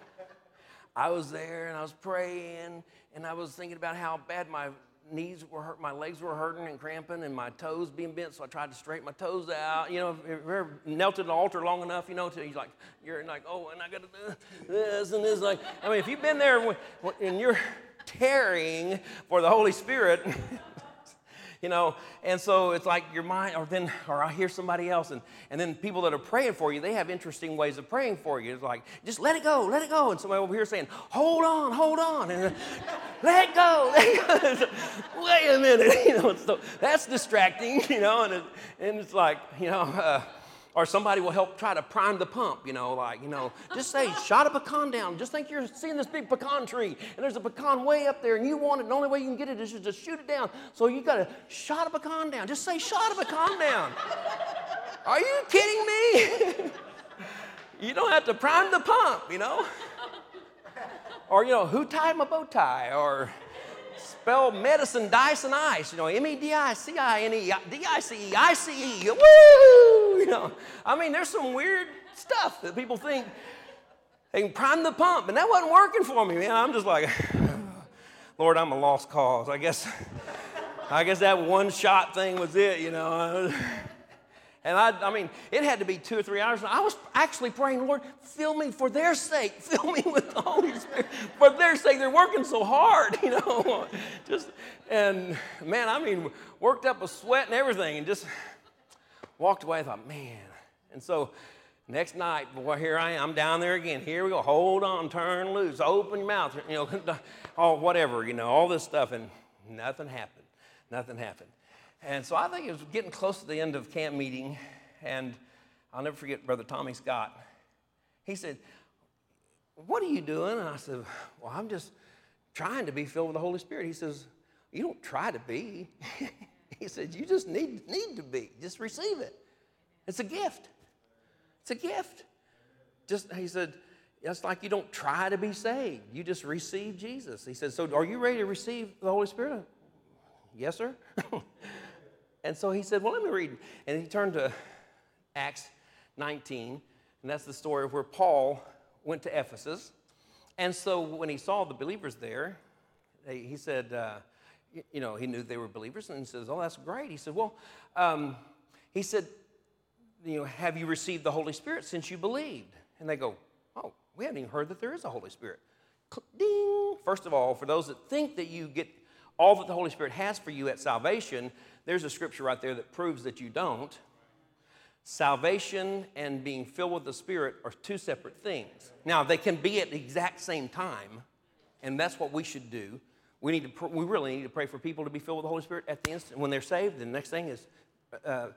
I was there and I was praying and I was thinking about how bad my knees were hurt, my legs were hurting and cramping, and my toes being bent. So I tried to straighten my toes out. You know, if you ever knelt at an altar long enough, you know, to you're like you're like, oh, and I got to do this and this. Like, I mean, if you've been there and you're tearing for the Holy Spirit. you know? And so it's like your mind or then or i hear somebody else and, and then people that are praying for you they have interesting ways of praying for you. It's like just let it go let it go. And somebody over here saying hold on hold on and let go let go. Wait a minute you know so that's distracting you know and, it, and it's like you know uh, or somebody will help try to prime the pump, you know, like, you know, just say, shot a pecan down. Just think you're seeing this big pecan tree, and there's a pecan way up there, and you want it, and the only way you can get it is just to shoot it down. So you got to shot a pecan down. Just say, shot a pecan down. Are you kidding me? you don't have to prime the pump, you know? Or, you know, who tied my bow tie? Or, spell medicine, dice, and ice. You know, M E D I C I N E D I C E I C E. Woo! You know, I mean, there's some weird stuff that people think they can prime the pump, and that wasn't working for me, man. I'm just like, Lord, I'm a lost cause. I guess, I guess that one shot thing was it, you know. And I, I mean, it had to be two or three hours. I was actually praying, Lord, fill me for their sake. Fill me with the Holy Spirit for their sake. They're working so hard, you know. Just and man, I mean, worked up a sweat and everything, and just walked away. I thought, man. And so next night, boy, here I am. I'm down there again. Here we go. Hold on, turn loose, open your mouth, you know, oh, whatever, you know, all this stuff, and nothing happened. Nothing happened. And so I think it was getting close to the end of camp meeting, and I'll never forget Brother Tommy Scott. He said, What are you doing? And I said, Well, I'm just trying to be filled with the Holy Spirit. He says, You don't try to be. he said, You just need, need to be. Just receive it. It's a gift. It's a gift. Just, he said, it's like you don't try to be saved. You just receive Jesus. He said, So are you ready to receive the Holy Spirit? Yes, sir. And so he said, Well, let me read. And he turned to Acts 19, and that's the story of where Paul went to Ephesus. And so when he saw the believers there, he said, uh, you know, he knew they were believers, and he says, Oh, that's great. He said, Well, um, he said, you know, have you received the Holy Spirit since you believed? And they go, Oh, we haven't even heard that there is a Holy Spirit. Ding! First of all, for those that think that you get all that the Holy Spirit has for you at salvation, there's a scripture right there that proves that you don't. Salvation and being filled with the Spirit are two separate things. Now, they can be at the exact same time, and that's what we should do. We, need to, we really need to pray for people to be filled with the Holy Spirit at the instant. When they're saved, the next thing is, uh,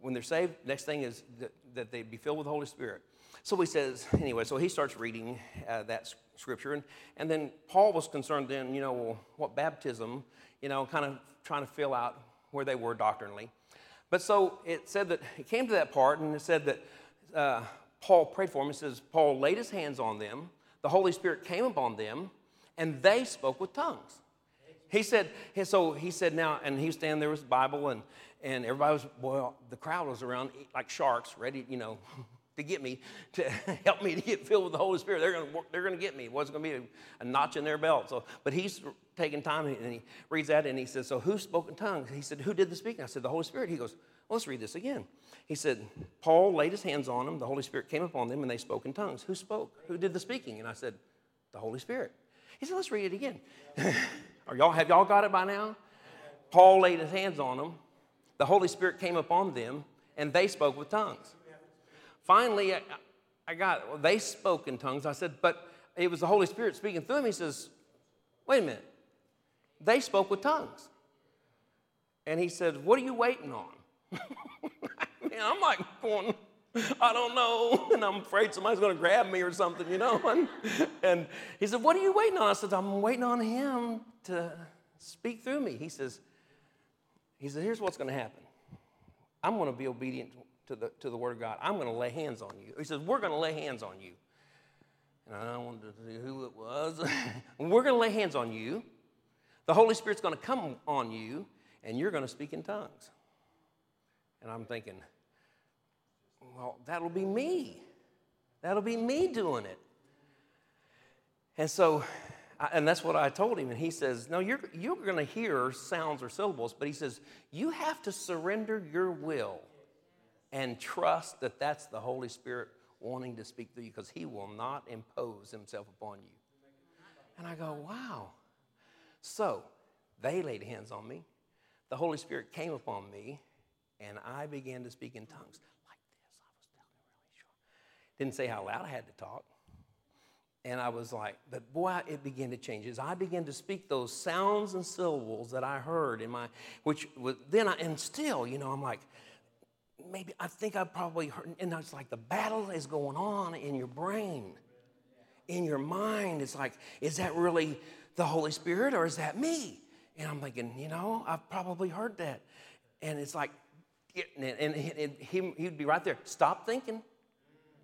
when they're saved, next thing is that, that they be filled with the Holy Spirit. So he says, anyway, so he starts reading uh, that scripture. And, and then Paul was concerned then, you know, well, what baptism, you know, kind of trying to fill out where they were doctrinally. But so it said that it came to that part, and it said that uh, Paul prayed for them. It says, Paul laid his hands on them, the Holy Spirit came upon them, and they spoke with tongues. He said, so he said, now, and he was standing there with his Bible, and, and everybody was, well, the crowd was around like sharks, ready, you know, to get me, to help me to get filled with the Holy Spirit. They're going to they're going to get me. It wasn't going to be a, a, notch in their belt. So, but he's taking time and he reads that and he says, so who spoke in tongues? He said, who did the speaking? I said, the Holy Spirit. He goes, well, let's read this again. He said, Paul laid his hands on them. The Holy Spirit came upon them and they spoke in tongues. Who spoke? Who did the speaking? And I said, the Holy Spirit. He said, let's read it again. Are y'all, have y'all got it by now? Paul laid his hands on them. The Holy Spirit came upon them and they spoke with tongues. Finally, I, I got, well, they spoke in tongues. I said, but it was the Holy Spirit speaking through him. He says, wait a minute. They spoke with tongues. And he said, what are you waiting on? Man, I'm like going, I don't know. And I'm afraid somebody's going to grab me or something, you know? And, and he said, What are you waiting on? I said, I'm waiting on him to speak through me. He says, he said, Here's what's going to happen. I'm going to be obedient to the, to the Word of God. I'm going to lay hands on you. He says, We're going to lay hands on you. And I wanted to see who it was. We're going to lay hands on you. The Holy Spirit's going to come on you, and you're going to speak in tongues. And I'm thinking, well, that'll be me. That'll be me doing it. And so, and that's what I told him. And he says, No, you're, you're going to hear sounds or syllables, but he says, You have to surrender your will and trust that that's the Holy Spirit wanting to speak through you because He will not impose Himself upon you. And I go, wow. So they laid hands on me. The Holy Spirit came upon me, and I began to speak in tongues like this. I was talking really short. Didn't say how loud I had to talk. And I was like, but boy, it began to change. As I began to speak those sounds and syllables that I heard in my, which was, then I, and still, you know, I'm like, maybe I think I probably heard, and it's like the battle is going on in your brain, in your mind. It's like, is that really the Holy Spirit or is that me? And I'm thinking, you know, I've probably heard that. And it's like, and he, he'd be right there. Stop thinking.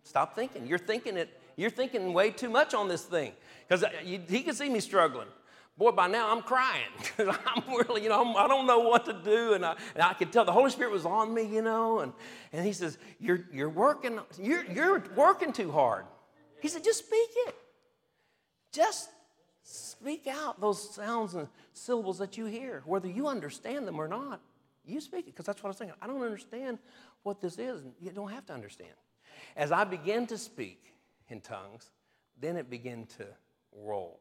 Stop thinking. You're thinking it. You're thinking way too much on this thing because uh, he can see me struggling boy, by now I'm crying because I'm really, you know, I'm, I do not know what to do. And I, and I could tell the Holy Spirit was on me, you know. And, and he says, you're, you're, working, you're, you're working too hard. He said, just speak it. Just speak out those sounds and syllables that you hear, whether you understand them or not. You speak it because that's what I was saying. I don't understand what this is. You don't have to understand. As I began to speak in tongues, then it began to roll.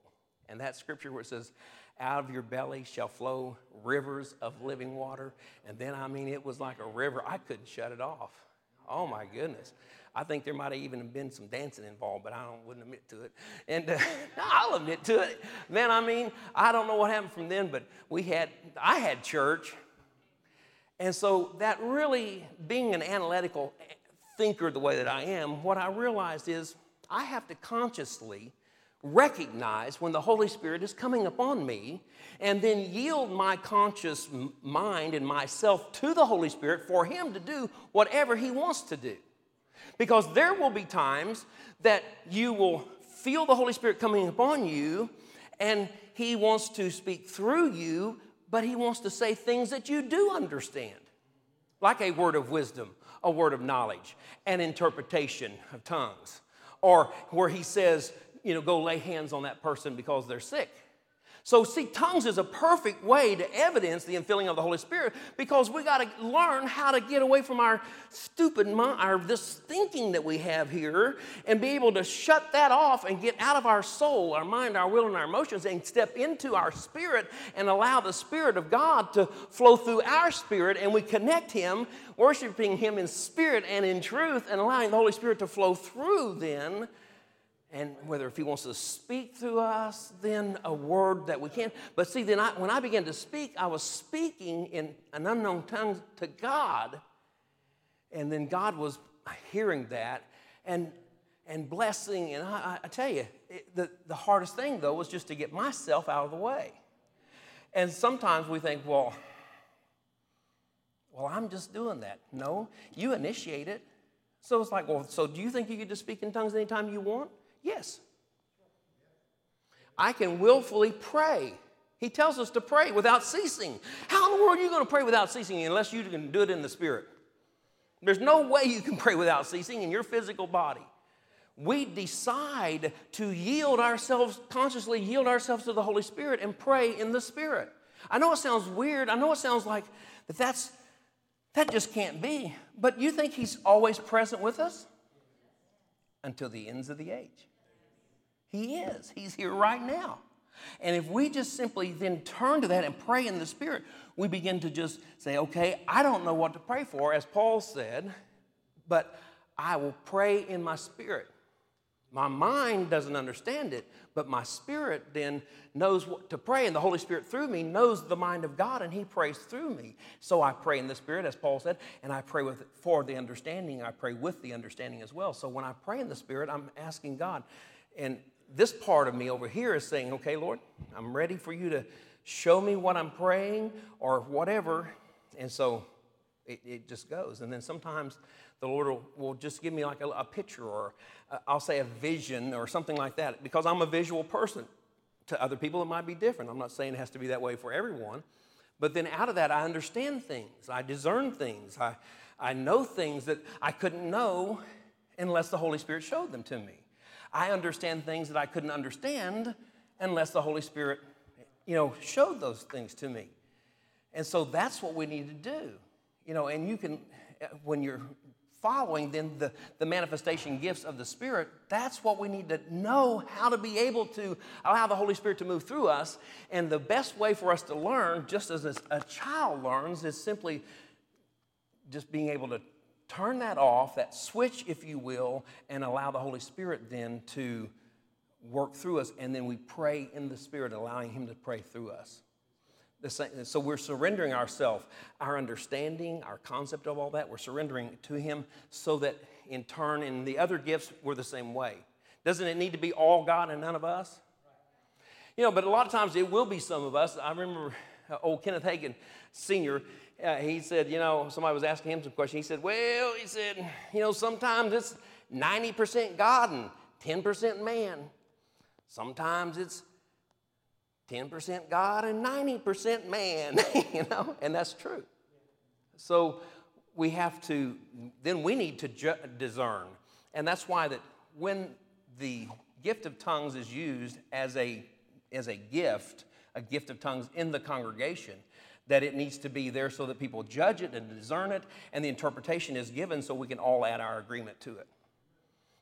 And that scripture where it says, out of your belly shall flow rivers of living water. And then, I mean, it was like a river. I couldn't shut it off. Oh my goodness. I think there might have even been some dancing involved, but I don't, wouldn't admit to it. And uh, I'll admit to it. Man, I mean, I don't know what happened from then, but we had, I had church. And so that really, being an analytical thinker the way that I am, what I realized is I have to consciously recognize when the Holy Spirit is coming upon me and then yield my conscious mind and myself to the Holy Spirit for Him to do whatever He wants to do. Because there will be times that you will feel the Holy Spirit coming upon you and He wants to speak through you, but He wants to say things that you do understand, like a word of wisdom, a word of knowledge, an interpretation of tongues. Or where he says, you know, go lay hands on that person because they're sick. So, see, tongues is a perfect way to evidence the infilling of the Holy Spirit because we got to learn how to get away from our stupid mind, our this thinking that we have here, and be able to shut that off and get out of our soul, our mind, our will, and our emotions, and step into our spirit and allow the Spirit of God to flow through our spirit, and we connect Him, worshiping Him in spirit and in truth, and allowing the Holy Spirit to flow through then and whether if he wants to speak through us, then a word that we can. But see, then I, when I began to speak, I was speaking in an unknown tongue to God, and then God was hearing that and and blessing. And I, I tell you, it, the, the hardest thing though was just to get myself out of the way. And sometimes we think, well, well, I'm just doing that. No, you initiate it. So it's like, well, so do you think you get just speak in tongues anytime you want? Yes. I can willfully pray. He tells us to pray without ceasing. How in the world are you going to pray without ceasing unless you can do it in the Spirit? There's no way you can pray without ceasing in your physical body. We decide to yield ourselves, consciously yield ourselves to the Holy Spirit and pray in the Spirit. I know it sounds weird. I know it sounds like that that's that just can't be. But you think he's always present with us? Until the ends of the age. He is. He's here right now. And if we just simply then turn to that and pray in the Spirit, we begin to just say, okay, I don't know what to pray for, as Paul said, but I will pray in my spirit. My mind doesn't understand it, but my spirit then knows what to pray, and the Holy Spirit through me knows the mind of God, and He prays through me. So I pray in the Spirit, as Paul said, and I pray with for the understanding. I pray with the understanding as well. So when I pray in the Spirit, I'm asking God, and this part of me over here is saying, "Okay, Lord, I'm ready for you to show me what I'm praying or whatever," and so it, it just goes. And then sometimes the Lord will, will just give me like a, a picture or uh, I'll say a vision or something like that because I'm a visual person. To other people, it might be different. I'm not saying it has to be that way for everyone. But then out of that, I understand things, I discern things, I, I know things that I couldn't know unless the Holy Spirit showed them to me. I understand things that I couldn't understand unless the Holy Spirit, you know, showed those things to me. And so that's what we need to do. You know, and you can, when you're following then the, the manifestation gifts of the Spirit, that's what we need to know how to be able to allow the Holy Spirit to move through us. And the best way for us to learn, just as a child learns, is simply just being able to turn that off, that switch, if you will, and allow the Holy Spirit then to work through us. And then we pray in the Spirit, allowing Him to pray through us. Same, so we're surrendering ourselves, our understanding, our concept of all that, we're surrendering to Him so that in turn, in the other gifts, we're the same way. Doesn't it need to be all God and none of us? You know, but a lot of times it will be some of us. I remember uh, old Kenneth Hagin, senior, uh, he said, you know, somebody was asking him some question. He said, well, he said, you know, sometimes it's 90% God and 10% man. Sometimes it's 10% God and 90% man, you know, and that's true. So we have to, then we need to ju- discern. And that's why that when the gift of tongues is used as a, as a gift, a gift of tongues in the congregation, that it needs to be there so that people judge it and discern it, and the interpretation is given so we can all add our agreement to it.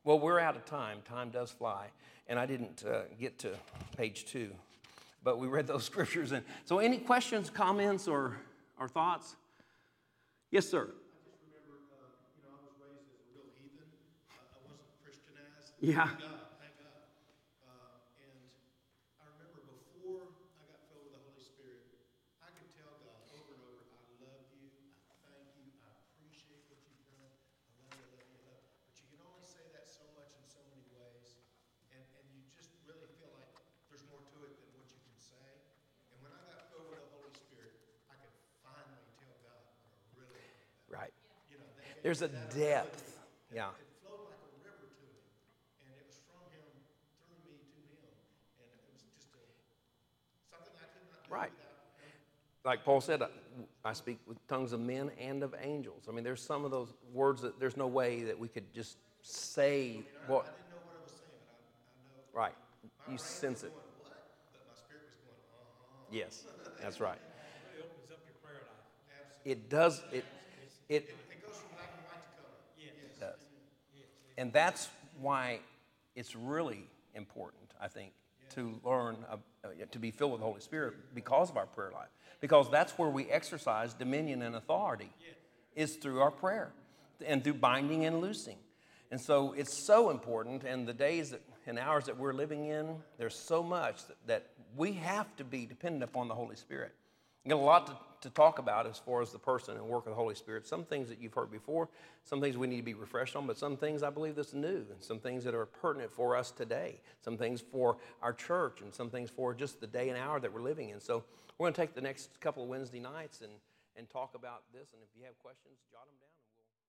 Well, we're out of time. Time does fly. And I didn't uh, get to page two but we read those scriptures. And so, any questions, comments, or, or thoughts? Yes, sir. I just remember, uh, you know, I was raised as a real heathen. I, I wasn't Christianized. Yeah. Thank God, thank God. Uh, and I remember before I got filled with the Holy Spirit, I could tell God over and over, I love you, I thank you, I appreciate what you've done, I love you, I love you, I love you. But you can only say that so much in so many ways, and, and you just really feel like there's more to it than what you can say. And when I got filled with the Holy Spirit, I could finally tell God what I really love. Right. You know, that gave There's a me that depth. ability. Yeah. It flowed like a river to me, and it was from him, through me to him, and it was just a, something I a depth. Yeah. Right. Like Paul said, I, I speak with tongues of men and of angels. I mean, there's some of those words that there's no way that we could just say what. I didn't know what I was saying, but I, I know Right. my You brain was sense it. going, what? But my spirit was going, uh-huh. Yes, that's right. It opens up your prayer life. It does, it, it It goes from black and white to color. Yes. does. And that's why it's really important, I think, to learn, uh, to be filled with the Holy Spirit because of our prayer life. Because that's where we exercise dominion and authority, is through our prayer and through binding and loosing. And so it's so important, and the days that, and hours that we're living in, there's so much that, that we have to be dependent upon the Holy Spirit. Got a lot to, to talk about as far as the person and work of the Holy Spirit. Some things that you've heard before, some things we need to be refreshed on, but some things I believe that's new, and some things that are pertinent for us today, some things for our church, and some things for just the day and hour that we're living in. So we're going to take the next couple of Wednesday nights and, and talk about this. And if you have questions, jot them down.